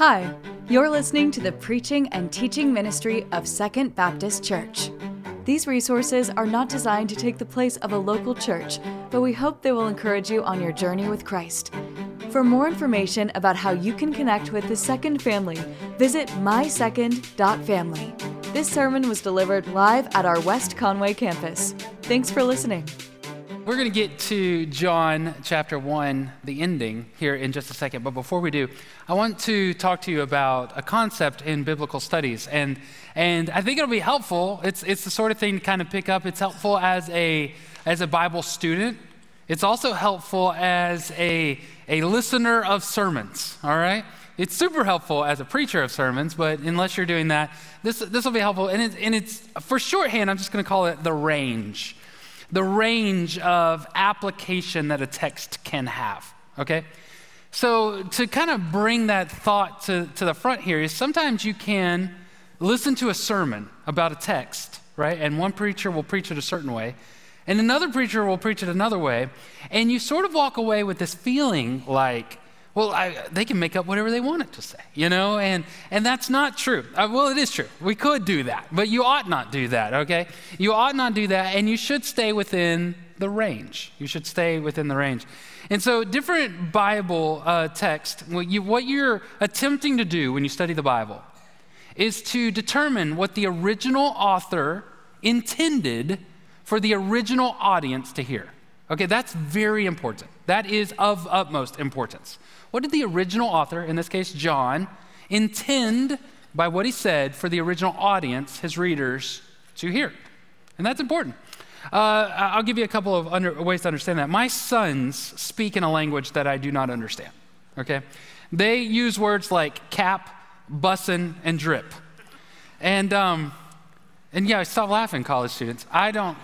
Hi, you're listening to the preaching and teaching ministry of Second Baptist Church. These resources are not designed to take the place of a local church, but we hope they will encourage you on your journey with Christ. For more information about how you can connect with the Second family, visit mysecond.family. This sermon was delivered live at our West Conway campus. Thanks for listening. We're going to get to John chapter 1, the ending, here in just a second. But before we do, I want to talk to you about a concept in biblical studies. And, and I think it'll be helpful. It's, it's the sort of thing to kind of pick up. It's helpful as a, as a Bible student, it's also helpful as a, a listener of sermons, all right? It's super helpful as a preacher of sermons, but unless you're doing that, this, this will be helpful. And, it, and it's, for shorthand, I'm just going to call it the range the range of application that a text can have, okay? So, to kind of bring that thought to, to the front here is sometimes you can listen to a sermon about a text, right? And one preacher will preach it a certain way, and another preacher will preach it another way, and you sort of walk away with this feeling like, well, I, they can make up whatever they want it to say, you know? And, and that's not true. Uh, well, it is true. We could do that, but you ought not do that, okay? You ought not do that, and you should stay within the range. You should stay within the range. And so, different Bible uh, text, what, you, what you're attempting to do when you study the Bible is to determine what the original author intended for the original audience to hear. Okay, that's very important. That is of utmost importance. What did the original author, in this case John, intend by what he said for the original audience, his readers, to hear? And that's important. Uh, I'll give you a couple of under, ways to understand that. My sons speak in a language that I do not understand, okay? They use words like cap, bussin, and drip. And, um, and yeah, stop laughing, college students. I don't,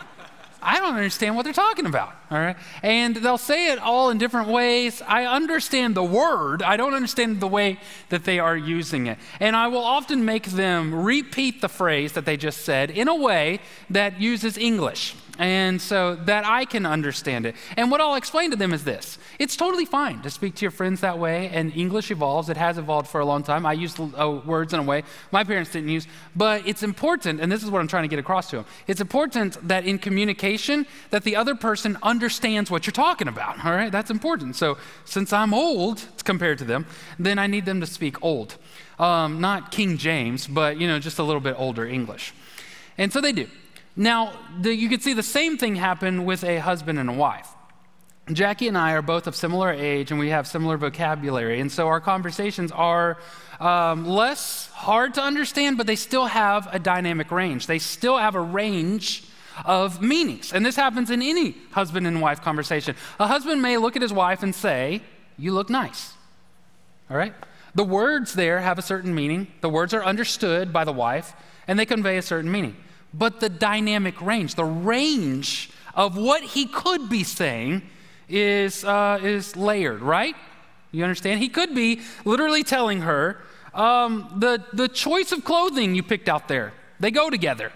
I don't understand what they're talking about, all right? And they'll say it all in different ways. I understand the word, I don't understand the way that they are using it. And I will often make them repeat the phrase that they just said in a way that uses English and so that I can understand it. And what I'll explain to them is this it's totally fine to speak to your friends that way, and English evolves. It has evolved for a long time. I use uh, words in a way my parents didn't use, but it's important, and this is what I'm trying to get across to them. It's important that in communication, that the other person understands what you're talking about, all right? That's important. So since I'm old compared to them, then I need them to speak old. Um, not King James, but, you know, just a little bit older English. And so they do. Now, the, you can see the same thing happen with a husband and a wife. Jackie and I are both of similar age and we have similar vocabulary. And so our conversations are um, less hard to understand, but they still have a dynamic range. They still have a range of meanings. And this happens in any husband and wife conversation. A husband may look at his wife and say, You look nice. All right? The words there have a certain meaning, the words are understood by the wife, and they convey a certain meaning but the dynamic range, the range of what he could be saying is, uh, is layered, right? You understand? He could be literally telling her um, the, the choice of clothing you picked out there, they go together.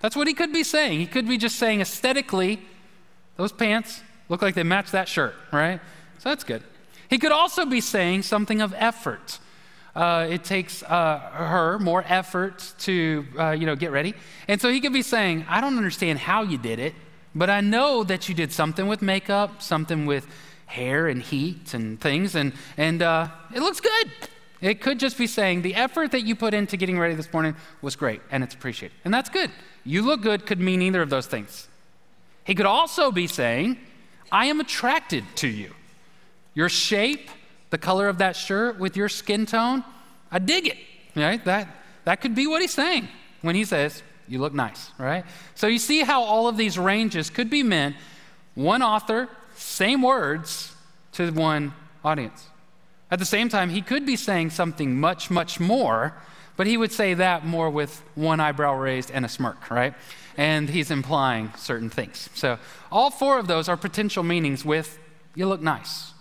That's what he could be saying. He could be just saying aesthetically, those pants look like they match that shirt, right? So that's good. He could also be saying something of effort uh, it takes uh, her more effort to, uh, you know, get ready. And so he could be saying, I don't understand how you did it, but I know that you did something with makeup, something with hair and heat and things, and, and uh, it looks good. It could just be saying, the effort that you put into getting ready this morning was great, and it's appreciated. And that's good. You look good could mean either of those things. He could also be saying, I am attracted to you. Your shape, the color of that shirt with your skin tone, I dig it. Right? That, that could be what he's saying when he says, You look nice, right? So you see how all of these ranges could be meant one author, same words to one audience. At the same time, he could be saying something much, much more, but he would say that more with one eyebrow raised and a smirk, right? And he's implying certain things. So all four of those are potential meanings with, you look nice.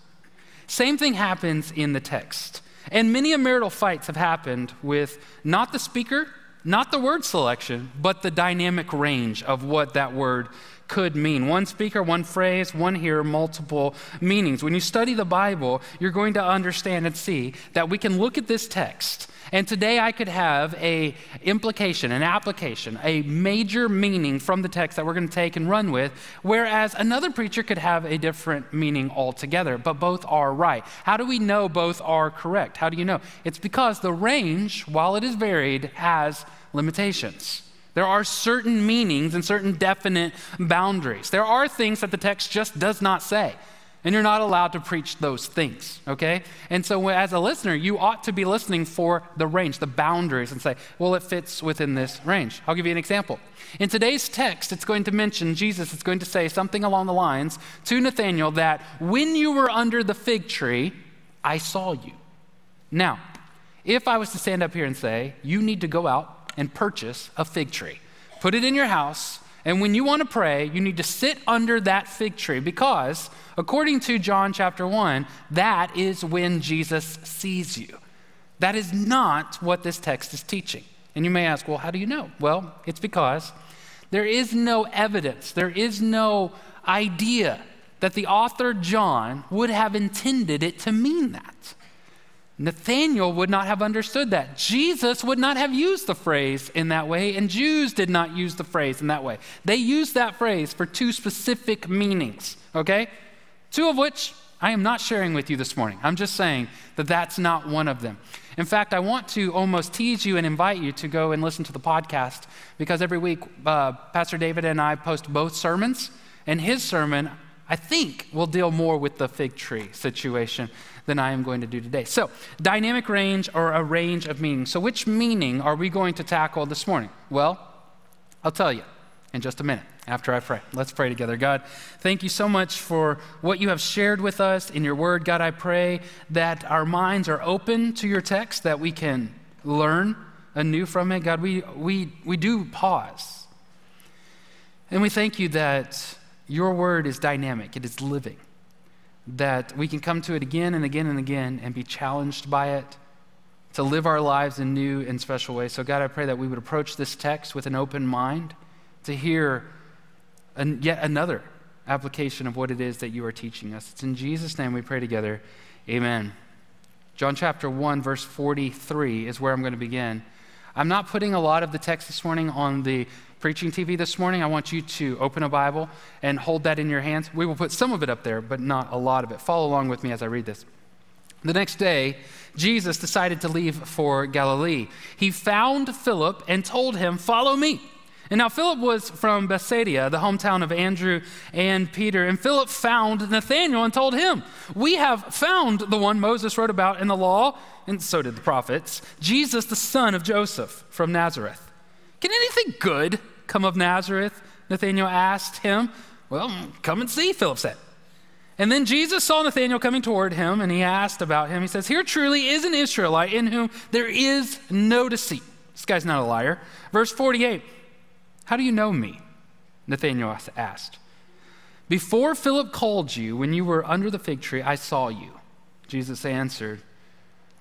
Same thing happens in the text. And many a marital fights have happened with not the speaker, not the word selection, but the dynamic range of what that word could mean. One speaker, one phrase, one hearer, multiple meanings. When you study the Bible, you're going to understand and see that we can look at this text and today I could have a implication, an application, a major meaning from the text that we're going to take and run with, whereas another preacher could have a different meaning altogether, but both are right. How do we know both are correct? How do you know? It's because the range, while it is varied, has limitations. There are certain meanings and certain definite boundaries. There are things that the text just does not say. And you're not allowed to preach those things, okay? And so, as a listener, you ought to be listening for the range, the boundaries, and say, well, it fits within this range. I'll give you an example. In today's text, it's going to mention Jesus, it's going to say something along the lines to Nathanael that when you were under the fig tree, I saw you. Now, if I was to stand up here and say, you need to go out and purchase a fig tree. Put it in your house, and when you want to pray, you need to sit under that fig tree because, according to John chapter 1, that is when Jesus sees you. That is not what this text is teaching. And you may ask, well, how do you know? Well, it's because there is no evidence, there is no idea that the author John would have intended it to mean that. Nathanael would not have understood that. Jesus would not have used the phrase in that way, and Jews did not use the phrase in that way. They used that phrase for two specific meanings, okay? Two of which I am not sharing with you this morning. I'm just saying that that's not one of them. In fact, I want to almost tease you and invite you to go and listen to the podcast because every week uh, Pastor David and I post both sermons, and his sermon, I think, will deal more with the fig tree situation than I am going to do today. So, dynamic range or a range of meanings. So, which meaning are we going to tackle this morning? Well, I'll tell you in just a minute after I pray. Let's pray together. God, thank you so much for what you have shared with us in your word. God, I pray that our minds are open to your text, that we can learn anew from it. God, we, we, we do pause. And we thank you that your word is dynamic, it is living that we can come to it again and again and again and be challenged by it to live our lives in new and special ways. So, God, I pray that we would approach this text with an open mind to hear an, yet another application of what it is that you are teaching us. It's in Jesus' name we pray together. Amen. John chapter 1, verse 43 is where I'm going to begin. I'm not putting a lot of the text this morning on the preaching TV this morning, I want you to open a Bible and hold that in your hands. We will put some of it up there, but not a lot of it. Follow along with me as I read this. The next day, Jesus decided to leave for Galilee. He found Philip and told him, Follow me. And now Philip was from Bethsaida, the hometown of Andrew and Peter. And Philip found Nathanael and told him, We have found the one Moses wrote about in the law, and so did the prophets, Jesus, the son of Joseph from Nazareth. Can anything good come of Nazareth? Nathanael asked him. Well, come and see, Philip said. And then Jesus saw Nathanael coming toward him, and he asked about him. He says, Here truly is an Israelite in whom there is no deceit. This guy's not a liar. Verse 48 How do you know me? Nathanael asked. Before Philip called you, when you were under the fig tree, I saw you. Jesus answered,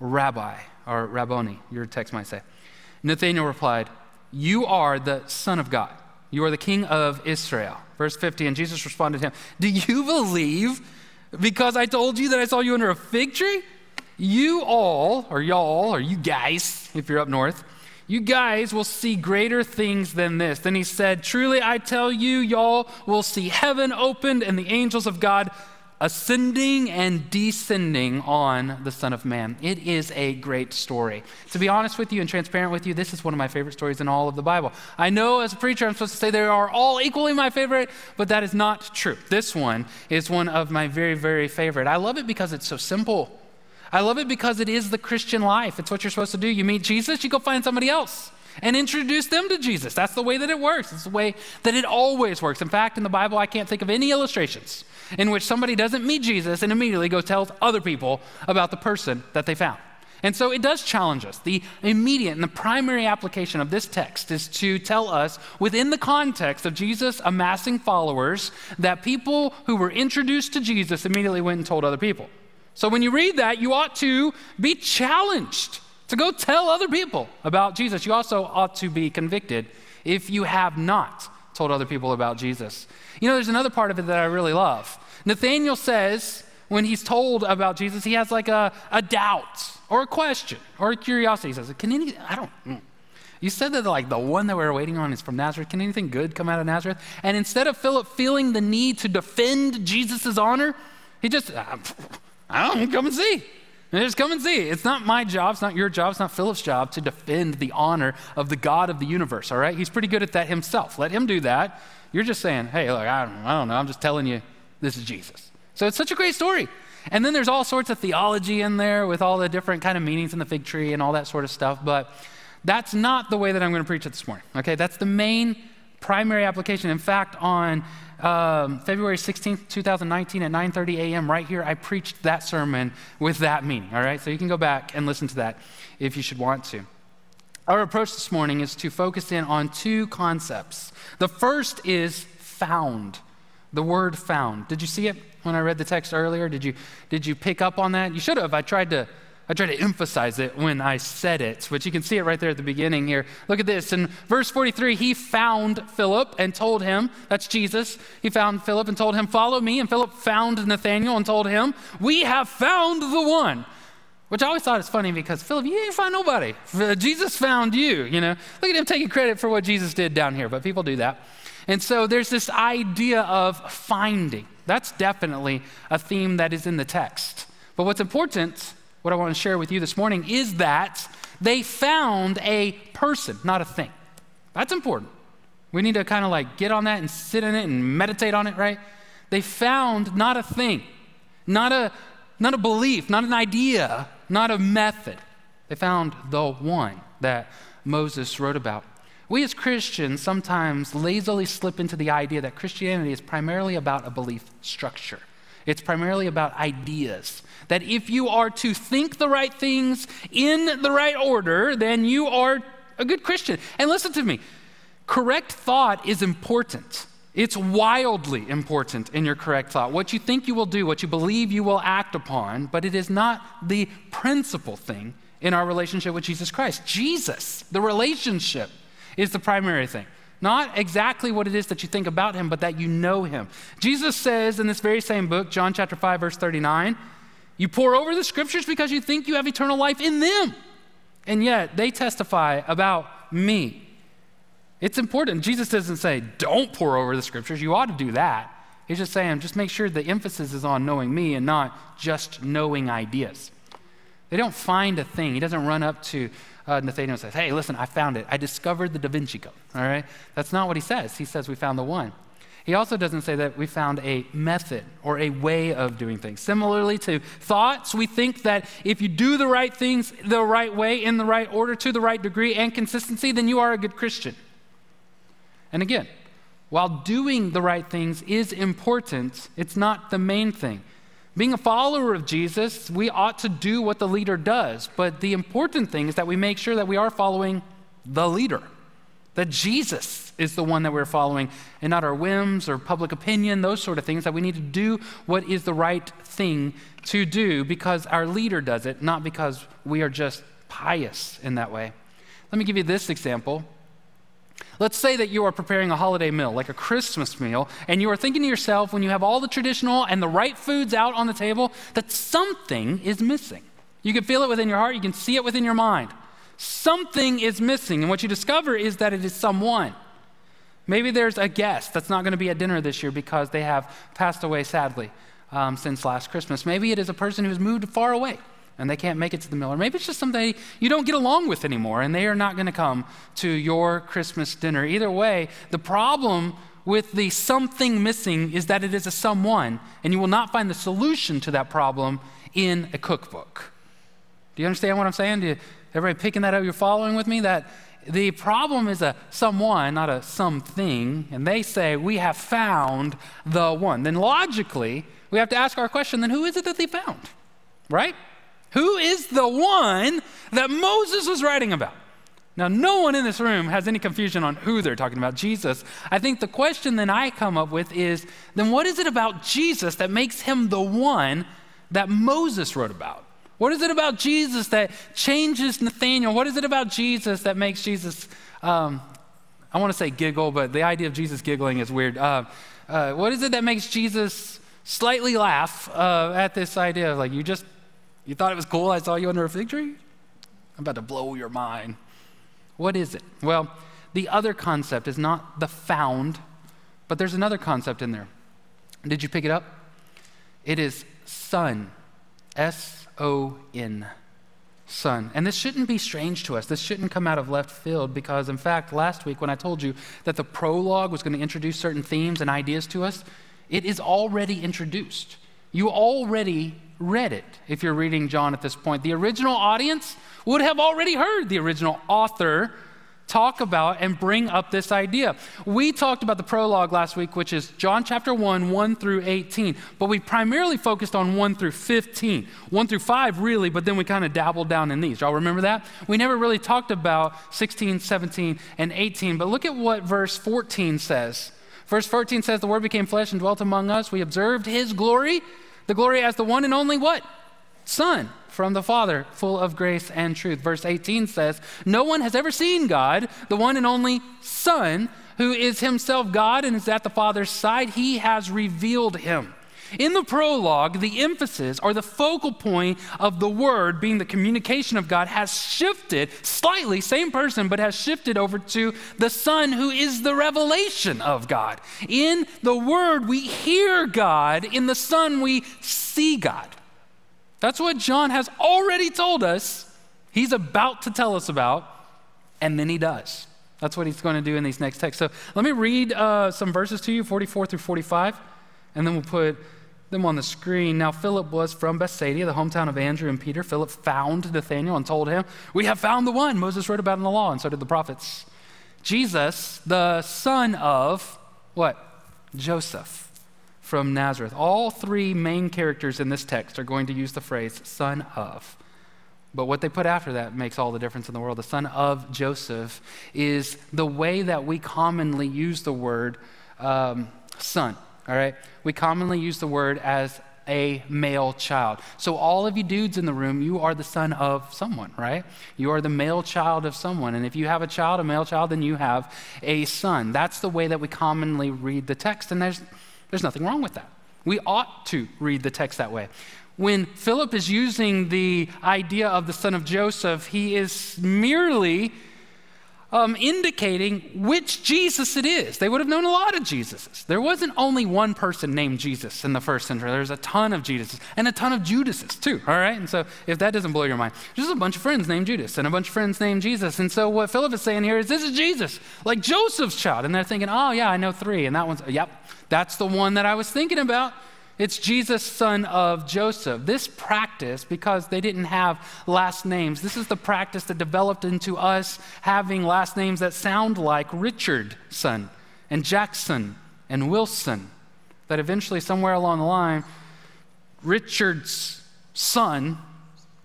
Rabbi, or Rabboni, your text might say. Nathanael replied, you are the Son of God. You are the King of Israel. Verse 50, and Jesus responded to him, Do you believe because I told you that I saw you under a fig tree? You all, or y'all, or you guys, if you're up north, you guys will see greater things than this. Then he said, Truly I tell you, y'all will see heaven opened and the angels of God ascending and descending on the Son of Man. It is a great story. To be honest with you and transparent with you, this is one of my favorite stories in all of the Bible. I know as a preacher, I'm supposed to say they are all equally my favorite, but that is not true. This one is one of my very, very favorite. I love it because it's so simple. I love it because it is the Christian life. It's what you're supposed to do. You meet Jesus, you go find somebody else and introduce them to Jesus. That's the way that it works. It's the way that it always works. In fact, in the Bible, I can't think of any illustrations in which somebody doesn't meet Jesus and immediately go tell other people about the person that they found. And so it does challenge us. The immediate and the primary application of this text is to tell us, within the context of Jesus amassing followers, that people who were introduced to Jesus immediately went and told other people. So when you read that, you ought to be challenged to go tell other people about Jesus. You also ought to be convicted if you have not told other people about Jesus. You know, there's another part of it that I really love. Nathanael says, when he's told about Jesus, he has like a, a doubt or a question or a curiosity. He says, Can any, I don't, mm. you said that like the one that we are waiting on is from Nazareth. Can anything good come out of Nazareth? And instead of Philip feeling the need to defend Jesus' honor, he just, I don't come and see. Just come and see. It's not my job, it's not your job, it's not Philip's job to defend the honor of the God of the universe, all right? He's pretty good at that himself. Let him do that. You're just saying, hey, look, I don't, I don't know, I'm just telling you this is Jesus. So it's such a great story. And then there's all sorts of theology in there with all the different kind of meanings in the fig tree and all that sort of stuff. But that's not the way that I'm going to preach it this morning. Okay, that's the main primary application. In fact, on um, February 16th, 2019 at 9:30 a.m. right here, I preached that sermon with that meaning. All right, so you can go back and listen to that if you should want to. Our approach this morning is to focus in on two concepts. The first is found. The word found. Did you see it when I read the text earlier? Did you, did you pick up on that? You should have. I tried to I try to emphasize it when I said it, but you can see it right there at the beginning here. Look at this. In verse 43, he found Philip and told him, that's Jesus. He found Philip and told him, Follow me. And Philip found Nathanael and told him, We have found the one. Which I always thought is funny because Philip, you didn't find nobody. Jesus found you, you know. Look at him taking credit for what Jesus did down here, but people do that. And so there's this idea of finding. That's definitely a theme that is in the text. But what's important, what I want to share with you this morning, is that they found a person, not a thing. That's important. We need to kind of like get on that and sit in it and meditate on it, right? They found not a thing, not a, not a belief, not an idea, not a method. They found the one that Moses wrote about. We as Christians sometimes lazily slip into the idea that Christianity is primarily about a belief structure. It's primarily about ideas. That if you are to think the right things in the right order, then you are a good Christian. And listen to me correct thought is important. It's wildly important in your correct thought. What you think you will do, what you believe you will act upon, but it is not the principal thing in our relationship with Jesus Christ. Jesus, the relationship is the primary thing. Not exactly what it is that you think about him, but that you know him. Jesus says in this very same book, John chapter 5, verse 39, you pore over the scriptures because you think you have eternal life in them. And yet they testify about me. It's important. Jesus doesn't say, don't pore over the scriptures. You ought to do that. He's just saying, just make sure the emphasis is on knowing me and not just knowing ideas. They don't find a thing. He doesn't run up to uh, Nathanael says, Hey, listen, I found it. I discovered the Da Vinci Code. All right? That's not what he says. He says we found the one. He also doesn't say that we found a method or a way of doing things. Similarly to thoughts, we think that if you do the right things the right way, in the right order, to the right degree and consistency, then you are a good Christian. And again, while doing the right things is important, it's not the main thing. Being a follower of Jesus, we ought to do what the leader does. But the important thing is that we make sure that we are following the leader, that Jesus is the one that we're following, and not our whims or public opinion, those sort of things, that we need to do what is the right thing to do because our leader does it, not because we are just pious in that way. Let me give you this example. Let's say that you are preparing a holiday meal, like a Christmas meal, and you are thinking to yourself, when you have all the traditional and the right foods out on the table, that something is missing. You can feel it within your heart, you can see it within your mind. Something is missing, and what you discover is that it is someone. Maybe there's a guest that's not going to be at dinner this year because they have passed away sadly um, since last Christmas. Maybe it is a person who's moved far away and they can't make it to the meal. Or maybe it's just somebody you don't get along with anymore and they are not going to come to your Christmas dinner. Either way, the problem with the something missing is that it is a someone, and you will not find the solution to that problem in a cookbook. Do you understand what I'm saying? Do you, everybody picking that up? You're following with me? That the problem is a someone, not a something, and they say, We have found the one. Then logically, we have to ask our question then who is it that they found? Right? Who is the one that Moses was writing about? Now, no one in this room has any confusion on who they're talking about Jesus. I think the question then I come up with is then what is it about Jesus that makes him the one that Moses wrote about? What is it about Jesus that changes Nathanael? What is it about Jesus that makes Jesus um, I want to say giggle, but the idea of Jesus giggling is weird. Uh, uh, what is it that makes Jesus slightly laugh uh, at this idea of like, you just, you thought it was cool? I saw you under a fig tree? I'm about to blow your mind. What is it? Well, the other concept is not the found, but there's another concept in there. Did you pick it up? It is son. S O N. Son. And this shouldn't be strange to us. This shouldn't come out of left field because, in fact, last week when I told you that the prologue was going to introduce certain themes and ideas to us, it is already introduced. You already read it if you're reading John at this point. The original audience would have already heard the original author talk about and bring up this idea. We talked about the prologue last week, which is John chapter 1, 1 through 18, but we primarily focused on 1 through 15. 1 through 5, really, but then we kind of dabbled down in these. Y'all remember that? We never really talked about 16, 17, and 18, but look at what verse 14 says. Verse 14 says, The Word became flesh and dwelt among us. We observed His glory, the glory as the one and only what? Son from the Father, full of grace and truth. Verse 18 says, No one has ever seen God, the one and only Son, who is himself God and is at the Father's side. He has revealed him. In the prologue, the emphasis or the focal point of the word being the communication of God has shifted slightly, same person, but has shifted over to the Son who is the revelation of God. In the word, we hear God, in the Son, we see God. That's what John has already told us he's about to tell us about, and then he does. That's what he's going to do in these next texts. So let me read uh, some verses to you 44 through 45, and then we'll put them on the screen. Now, Philip was from Bethsaida, the hometown of Andrew and Peter. Philip found Nathanael and told him, We have found the one Moses wrote about in the law, and so did the prophets. Jesus, the son of what? Joseph from Nazareth. All three main characters in this text are going to use the phrase son of. But what they put after that makes all the difference in the world. The son of Joseph is the way that we commonly use the word um, son, all right? We commonly use the word as a male child. So, all of you dudes in the room, you are the son of someone, right? You are the male child of someone. And if you have a child, a male child, then you have a son. That's the way that we commonly read the text. And there's there's nothing wrong with that. We ought to read the text that way. When Philip is using the idea of the son of Joseph, he is merely um, indicating which Jesus it is. They would have known a lot of Jesuses. There wasn't only one person named Jesus in the first century. There's a ton of Jesuses and a ton of Judases too, all right? And so if that doesn't blow your mind, there's a bunch of friends named Judas and a bunch of friends named Jesus. And so what Philip is saying here is this is Jesus, like Joseph's child. And they're thinking, oh, yeah, I know three. And that one's, yep, that's the one that I was thinking about. It's Jesus, son of Joseph. This practice, because they didn't have last names, this is the practice that developed into us having last names that sound like Richardson and Jackson and Wilson. That eventually, somewhere along the line, Richard's son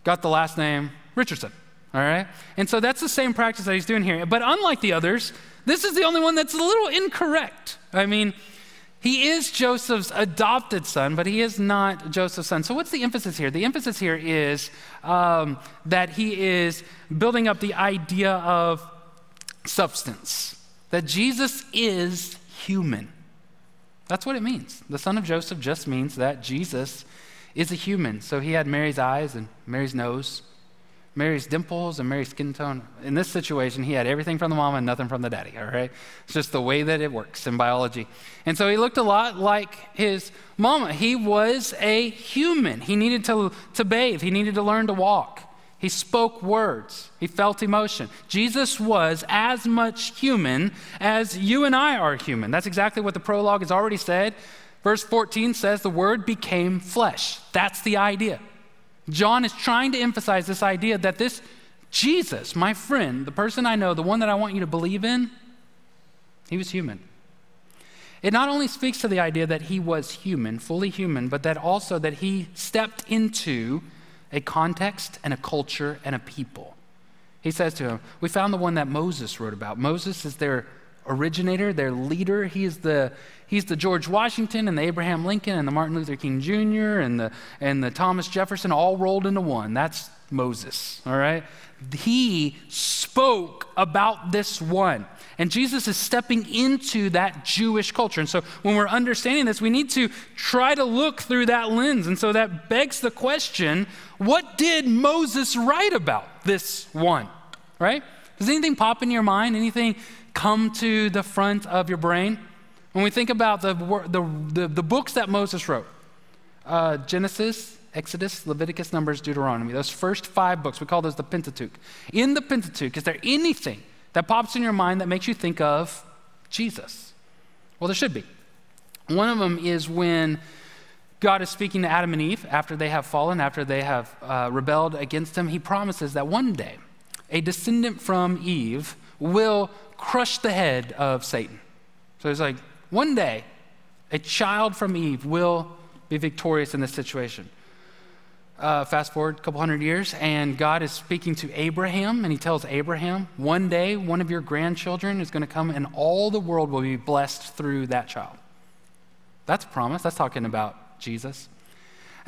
got the last name Richardson. All right? And so that's the same practice that he's doing here. But unlike the others, this is the only one that's a little incorrect. I mean, he is Joseph's adopted son, but he is not Joseph's son. So, what's the emphasis here? The emphasis here is um, that he is building up the idea of substance, that Jesus is human. That's what it means. The son of Joseph just means that Jesus is a human. So, he had Mary's eyes and Mary's nose. Mary's dimples and Mary's skin tone. In this situation, he had everything from the mama and nothing from the daddy, all right? It's just the way that it works in biology. And so he looked a lot like his mama. He was a human. He needed to, to bathe, he needed to learn to walk. He spoke words. He felt emotion. Jesus was as much human as you and I are human. That's exactly what the prologue has already said. Verse 14 says, The word became flesh. That's the idea. John is trying to emphasize this idea that this Jesus, my friend, the person I know, the one that I want you to believe in, he was human. It not only speaks to the idea that he was human, fully human, but that also that he stepped into a context and a culture and a people. He says to him, We found the one that Moses wrote about. Moses is their originator, their leader. He's the, he's the George Washington and the Abraham Lincoln and the Martin Luther King Jr. and the, and the Thomas Jefferson all rolled into one. That's Moses, all right? He spoke about this one. And Jesus is stepping into that Jewish culture. And so when we're understanding this, we need to try to look through that lens. And so that begs the question what did Moses write about this one? Right? Does anything pop in your mind? Anything come to the front of your brain? When we think about the, the, the, the books that Moses wrote, uh, Genesis, Exodus, Leviticus, Numbers, Deuteronomy, those first five books, we call those the Pentateuch. In the Pentateuch, is there anything that pops in your mind that makes you think of Jesus? Well, there should be. One of them is when God is speaking to Adam and Eve after they have fallen, after they have uh, rebelled against him. He promises that one day a descendant from Eve will crush the head of Satan. So it's like, one day a child from Eve will be victorious in this situation. Uh, fast forward a couple hundred years, and God is speaking to Abraham, and he tells Abraham, One day, one of your grandchildren is going to come, and all the world will be blessed through that child. That's promise. That's talking about Jesus.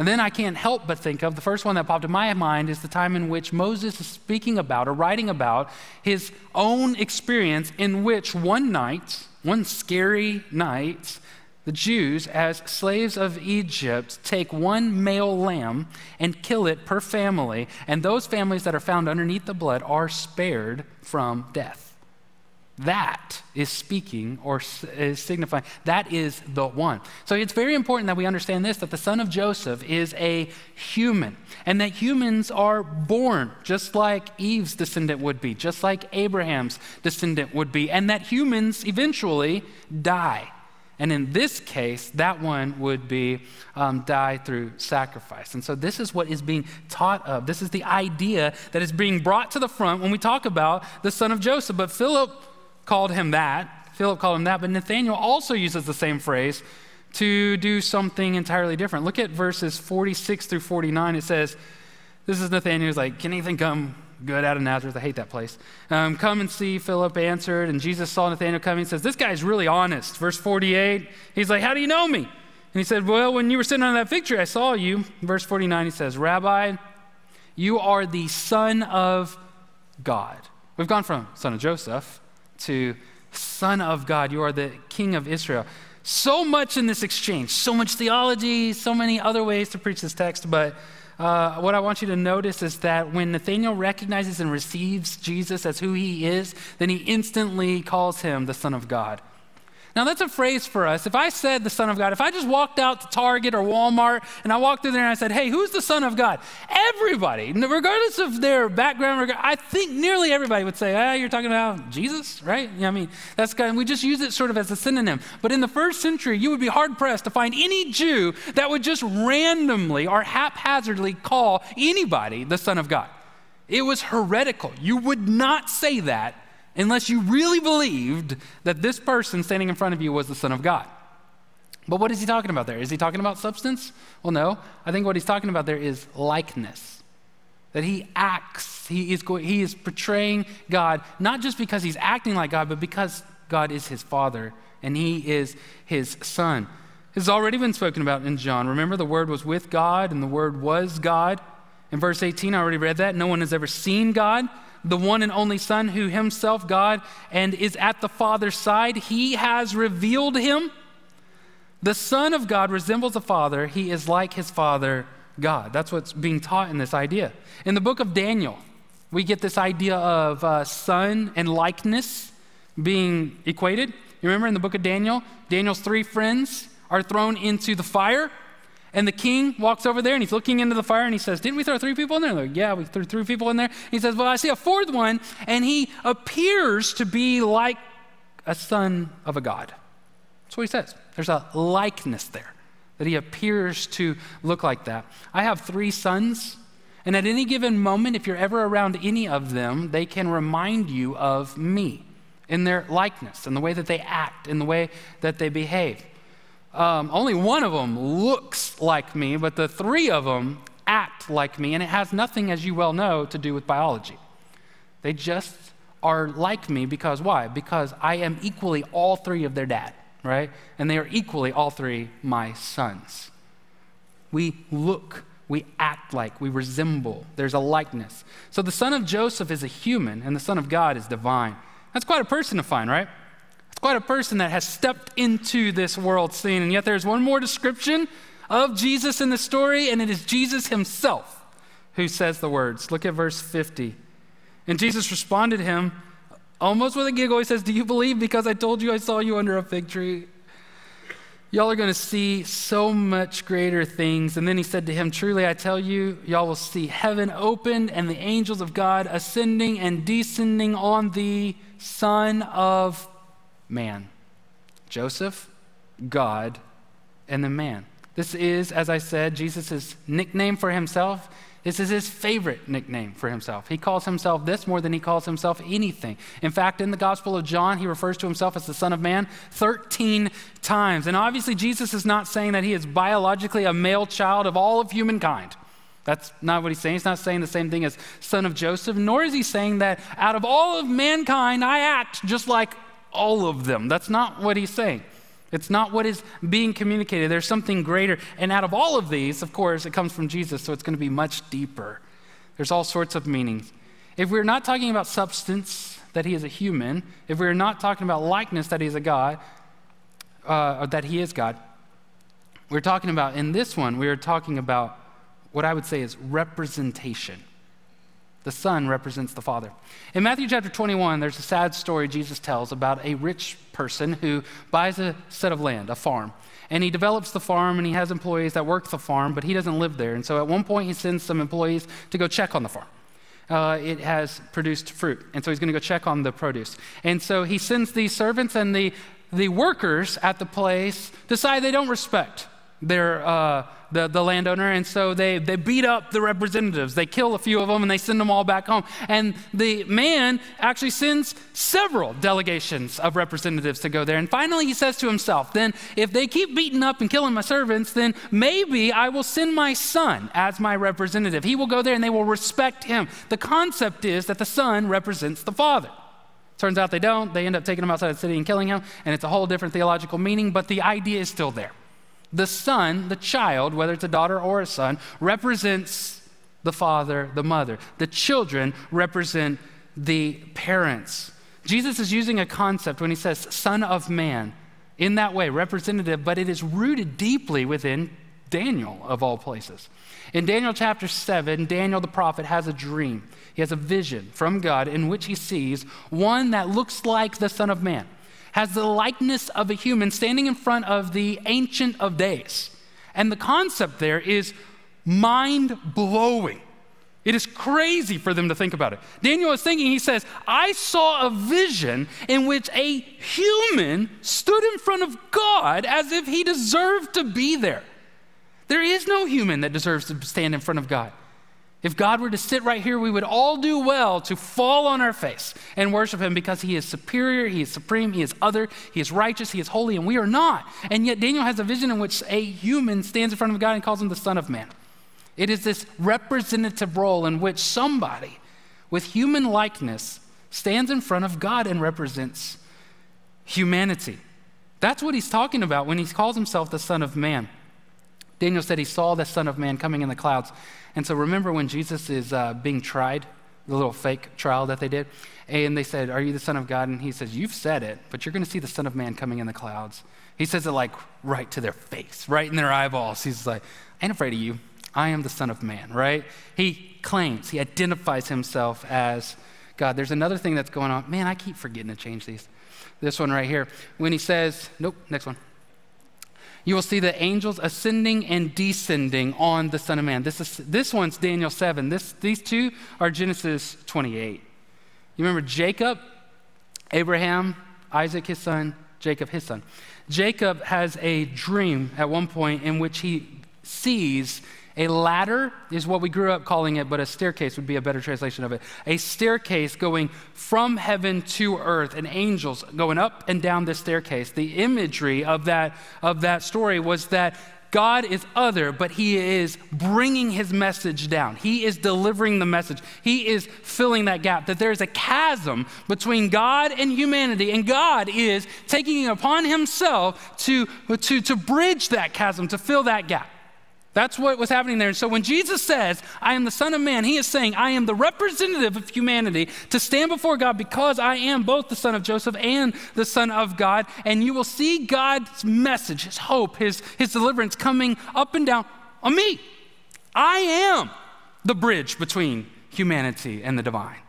And then I can't help but think of the first one that popped in my mind is the time in which Moses is speaking about or writing about his own experience in which one night, one scary night, the Jews, as slaves of Egypt, take one male lamb and kill it per family, and those families that are found underneath the blood are spared from death. That is speaking or is signifying, that is the one. So it's very important that we understand this that the son of Joseph is a human, and that humans are born just like Eve's descendant would be, just like Abraham's descendant would be, and that humans eventually die. And in this case, that one would be um, die through sacrifice. And so this is what is being taught of. This is the idea that is being brought to the front when we talk about the son of Joseph. But Philip called him that. Philip called him that. But Nathanael also uses the same phrase to do something entirely different. Look at verses 46 through 49. It says, This is Nathanael. He's like, Can anything come good out of Nazareth. I hate that place. Um, come and see, Philip answered. And Jesus saw Nathanael coming and says, This guy's really honest. Verse 48, he's like, How do you know me? And he said, Well, when you were sitting on that fig tree, I saw you. Verse 49, he says, Rabbi, you are the Son of God. We've gone from Son of Joseph to Son of God. You are the King of Israel. So much in this exchange, so much theology, so many other ways to preach this text, but uh, what I want you to notice is that when Nathanael recognizes and receives Jesus as who he is, then he instantly calls him the Son of God. Now, that's a phrase for us. If I said the Son of God, if I just walked out to Target or Walmart and I walked through there and I said, hey, who's the Son of God? Everybody, regardless of their background, I think nearly everybody would say, ah, you're talking about Jesus, right? Yeah, I mean, that's kind of, we just use it sort of as a synonym. But in the first century, you would be hard pressed to find any Jew that would just randomly or haphazardly call anybody the Son of God. It was heretical. You would not say that unless you really believed that this person standing in front of you was the Son of God. But what is he talking about there? Is he talking about substance? Well, no. I think what he's talking about there is likeness. That he acts, he is, he is portraying God, not just because he's acting like God, but because God is his Father and he is his Son. This has already been spoken about in John. Remember, the Word was with God and the Word was God. In verse 18, I already read that. No one has ever seen God, the one and only Son, who himself God and is at the Father's side, he has revealed him. The Son of God resembles the Father, he is like his Father, God. That's what's being taught in this idea. In the book of Daniel, we get this idea of uh, son and likeness being equated. You remember in the book of Daniel, Daniel's three friends are thrown into the fire. And the king walks over there and he's looking into the fire and he says, Didn't we throw three people in there? Like, yeah, we threw three people in there. He says, Well, I see a fourth one, and he appears to be like a son of a god. That's what he says. There's a likeness there, that he appears to look like that. I have three sons, and at any given moment, if you're ever around any of them, they can remind you of me in their likeness, in the way that they act, in the way that they behave. Um, only one of them looks like me, but the three of them act like me, and it has nothing, as you well know, to do with biology. They just are like me because why? Because I am equally all three of their dad, right? And they are equally all three my sons. We look, we act like, we resemble. There's a likeness. So the son of Joseph is a human, and the son of God is divine. That's quite a person to find, right? Quite a person that has stepped into this world scene. And yet there's one more description of Jesus in the story, and it is Jesus himself who says the words. Look at verse 50. And Jesus responded to him almost with a giggle. He says, Do you believe because I told you I saw you under a fig tree? Y'all are going to see so much greater things. And then he said to him, Truly, I tell you, y'all will see heaven opened and the angels of God ascending and descending on the Son of Man. Joseph, God, and the man. This is, as I said, Jesus' nickname for himself. This is his favorite nickname for himself. He calls himself this more than he calls himself anything. In fact, in the Gospel of John, he refers to himself as the Son of Man 13 times. And obviously, Jesus is not saying that he is biologically a male child of all of humankind. That's not what he's saying. He's not saying the same thing as son of Joseph, nor is he saying that out of all of mankind, I act just like all of them. That's not what he's saying. It's not what is being communicated. There's something greater. And out of all of these, of course, it comes from Jesus, so it's going to be much deeper. There's all sorts of meanings. If we're not talking about substance, that he is a human, if we're not talking about likeness, that he is a God, uh, that he is God, we're talking about, in this one, we are talking about what I would say is representation. The Son represents the Father. In Matthew chapter 21, there's a sad story Jesus tells about a rich person who buys a set of land, a farm. And he develops the farm and he has employees that work the farm, but he doesn't live there. And so at one point, he sends some employees to go check on the farm. Uh, it has produced fruit. And so he's going to go check on the produce. And so he sends these servants, and the, the workers at the place decide they don't respect their. Uh, the, the landowner, and so they, they beat up the representatives. They kill a few of them and they send them all back home. And the man actually sends several delegations of representatives to go there. And finally, he says to himself, Then if they keep beating up and killing my servants, then maybe I will send my son as my representative. He will go there and they will respect him. The concept is that the son represents the father. Turns out they don't. They end up taking him outside the city and killing him, and it's a whole different theological meaning, but the idea is still there. The son, the child, whether it's a daughter or a son, represents the father, the mother. The children represent the parents. Jesus is using a concept when he says son of man in that way, representative, but it is rooted deeply within Daniel, of all places. In Daniel chapter 7, Daniel the prophet has a dream. He has a vision from God in which he sees one that looks like the Son of Man has the likeness of a human standing in front of the Ancient of Days. And the concept there is mind blowing. It is crazy for them to think about it. Daniel is thinking, he says, I saw a vision in which a human stood in front of God as if he deserved to be there. There is no human that deserves to stand in front of God. If God were to sit right here, we would all do well to fall on our face and worship Him because He is superior, He is supreme, He is other, He is righteous, He is holy, and we are not. And yet, Daniel has a vision in which a human stands in front of God and calls Him the Son of Man. It is this representative role in which somebody with human likeness stands in front of God and represents humanity. That's what he's talking about when he calls himself the Son of Man. Daniel said he saw the Son of Man coming in the clouds. And so remember when Jesus is uh, being tried, the little fake trial that they did? And they said, Are you the Son of God? And he says, You've said it, but you're going to see the Son of Man coming in the clouds. He says it like right to their face, right in their eyeballs. He's like, I ain't afraid of you. I am the Son of Man, right? He claims, he identifies himself as God. There's another thing that's going on. Man, I keep forgetting to change these. This one right here. When he says, Nope, next one you will see the angels ascending and descending on the Son of Man. This, is, this one's Daniel 7. This, these two are Genesis 28. You remember Jacob, Abraham, Isaac, his son, Jacob, his son. Jacob has a dream at one point in which he sees a ladder is what we grew up calling it, but a staircase would be a better translation of it. A staircase going from heaven to earth, and angels going up and down this staircase. The imagery of that, of that story was that God is other, but He is bringing His message down. He is delivering the message. He is filling that gap, that there is a chasm between God and humanity, and God is taking it upon Himself to, to, to bridge that chasm, to fill that gap. That's what was happening there. And so when Jesus says, I am the Son of Man, he is saying, I am the representative of humanity to stand before God because I am both the Son of Joseph and the Son of God. And you will see God's message, his hope, his, his deliverance coming up and down on me. I am the bridge between humanity and the divine.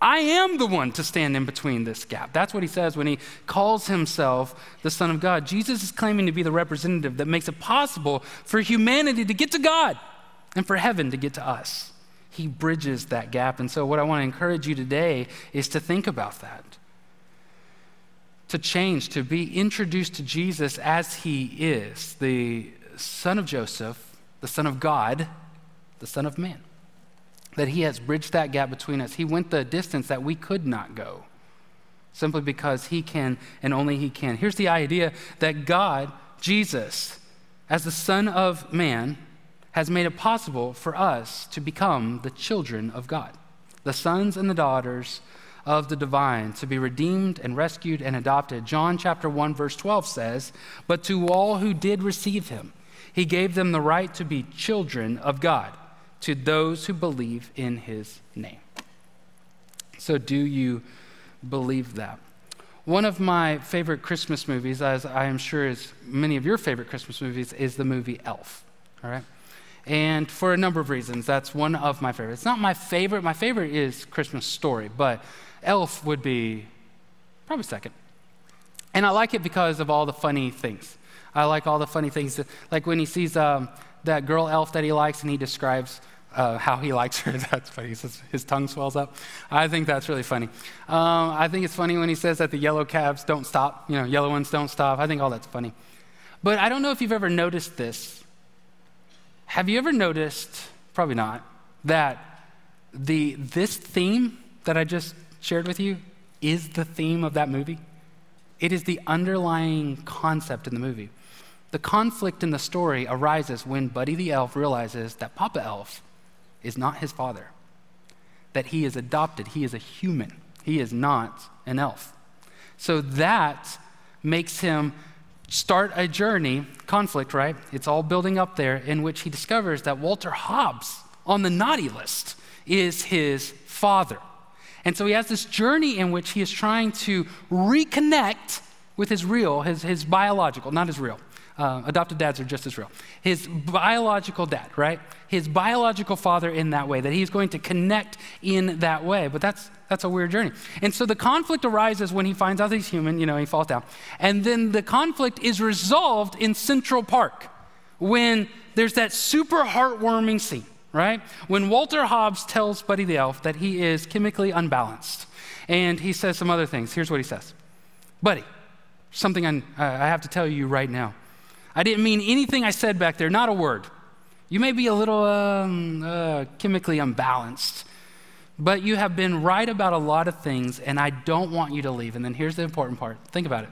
I am the one to stand in between this gap. That's what he says when he calls himself the Son of God. Jesus is claiming to be the representative that makes it possible for humanity to get to God and for heaven to get to us. He bridges that gap. And so, what I want to encourage you today is to think about that. To change, to be introduced to Jesus as he is the Son of Joseph, the Son of God, the Son of Man that He has bridged that gap between us. He went the distance that we could not go simply because He can and only He can. Here's the idea that God, Jesus, as the Son of Man, has made it possible for us to become the children of God, the sons and the daughters of the divine, to be redeemed and rescued and adopted. John chapter 1 verse 12 says, "But to all who did receive him, he gave them the right to be children of God." To those who believe in his name. So, do you believe that? One of my favorite Christmas movies, as I am sure is many of your favorite Christmas movies, is the movie Elf. All right? And for a number of reasons, that's one of my favorites. It's not my favorite. My favorite is Christmas Story, but Elf would be probably second. And I like it because of all the funny things. I like all the funny things, that, like when he sees um, that girl elf that he likes and he describes uh, how he likes her. That's funny. He says his tongue swells up. I think that's really funny. Um, I think it's funny when he says that the yellow cabs don't stop. You know, yellow ones don't stop. I think all that's funny. But I don't know if you've ever noticed this. Have you ever noticed, probably not, that the, this theme that I just shared with you is the theme of that movie? It is the underlying concept in the movie. The conflict in the story arises when Buddy the elf realizes that Papa Elf is not his father, that he is adopted, he is a human, he is not an elf. So that makes him start a journey, conflict, right? It's all building up there, in which he discovers that Walter Hobbs on the naughty list is his father. And so he has this journey in which he is trying to reconnect with his real, his, his biological, not his real, uh, adopted dads are just as real. His biological dad, right? His biological father in that way, that he's going to connect in that way. But that's, that's a weird journey. And so the conflict arises when he finds out he's human, you know, he falls down. And then the conflict is resolved in Central Park when there's that super heartwarming scene, right? When Walter Hobbs tells Buddy the Elf that he is chemically unbalanced. And he says some other things. Here's what he says Buddy, something I, I have to tell you right now. I didn't mean anything I said back there, not a word. You may be a little um, uh, chemically unbalanced, but you have been right about a lot of things, and I don't want you to leave. And then here's the important part think about it.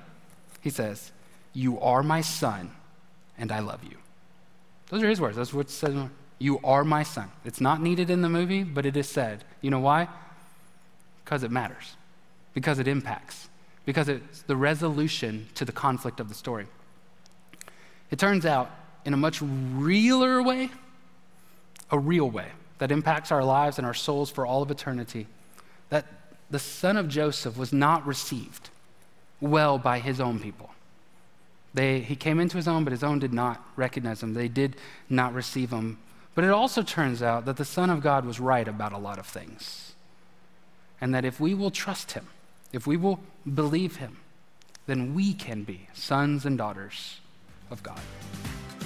He says, You are my son, and I love you. Those are his words. That's what says. You are my son. It's not needed in the movie, but it is said. You know why? Because it matters, because it impacts, because it's the resolution to the conflict of the story. It turns out, in a much realer way, a real way that impacts our lives and our souls for all of eternity, that the son of Joseph was not received well by his own people. They, he came into his own, but his own did not recognize him. They did not receive him. But it also turns out that the Son of God was right about a lot of things. And that if we will trust him, if we will believe him, then we can be sons and daughters of God.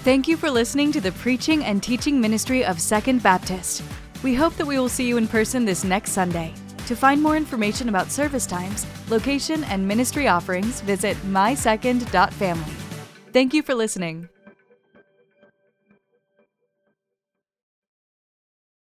Thank you for listening to the preaching and teaching ministry of Second Baptist. We hope that we will see you in person this next Sunday. To find more information about service times, location, and ministry offerings, visit mysecond.family. Thank you for listening.